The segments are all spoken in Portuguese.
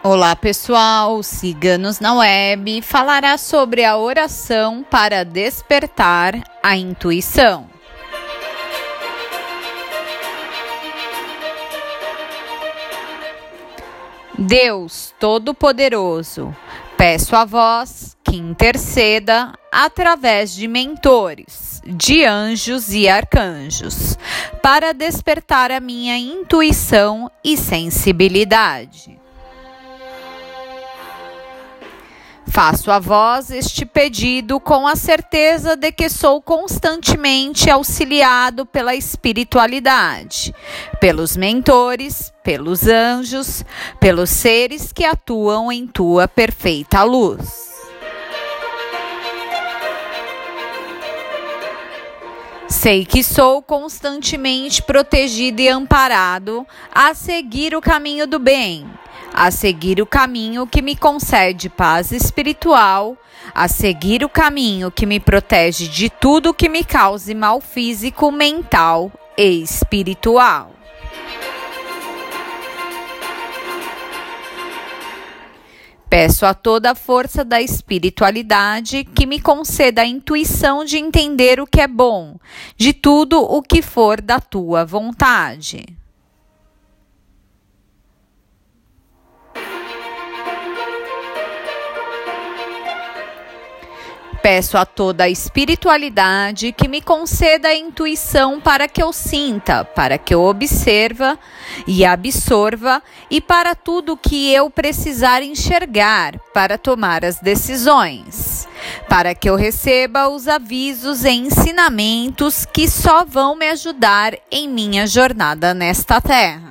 Olá pessoal, Ciganos na Web falará sobre a oração para despertar a intuição. Deus Todo-Poderoso, peço a vós que interceda através de mentores, de anjos e arcanjos, para despertar a minha intuição e sensibilidade. Faço a vós este pedido com a certeza de que sou constantemente auxiliado pela espiritualidade, pelos mentores, pelos anjos, pelos seres que atuam em tua perfeita luz. Sei que sou constantemente protegido e amparado a seguir o caminho do bem a seguir o caminho que me concede paz espiritual, a seguir o caminho que me protege de tudo que me cause mal físico, mental e espiritual. Peço a toda a força da espiritualidade que me conceda a intuição de entender o que é bom, de tudo o que for da tua vontade. Peço a toda a espiritualidade que me conceda a intuição para que eu sinta, para que eu observa e absorva e para tudo que eu precisar enxergar para tomar as decisões, para que eu receba os avisos e ensinamentos que só vão me ajudar em minha jornada nesta terra.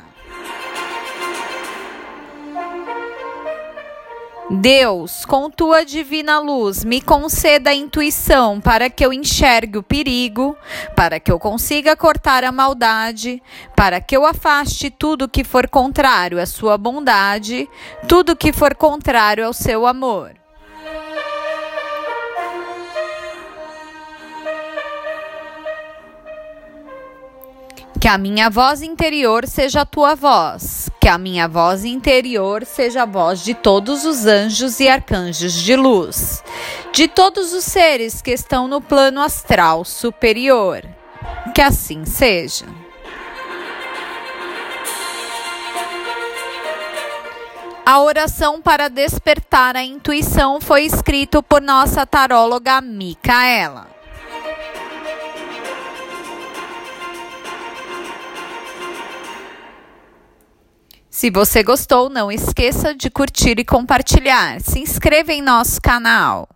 Deus, com tua divina luz, me conceda a intuição para que eu enxergue o perigo, para que eu consiga cortar a maldade, para que eu afaste tudo que for contrário à sua bondade, tudo que for contrário ao seu amor. Que a minha voz interior seja a tua voz, que a minha voz interior seja a voz de todos os anjos e arcanjos de luz, de todos os seres que estão no plano astral superior. Que assim seja. A oração para despertar a intuição foi escrito por nossa taróloga Micaela. Se você gostou, não esqueça de curtir e compartilhar. Se inscreva em nosso canal.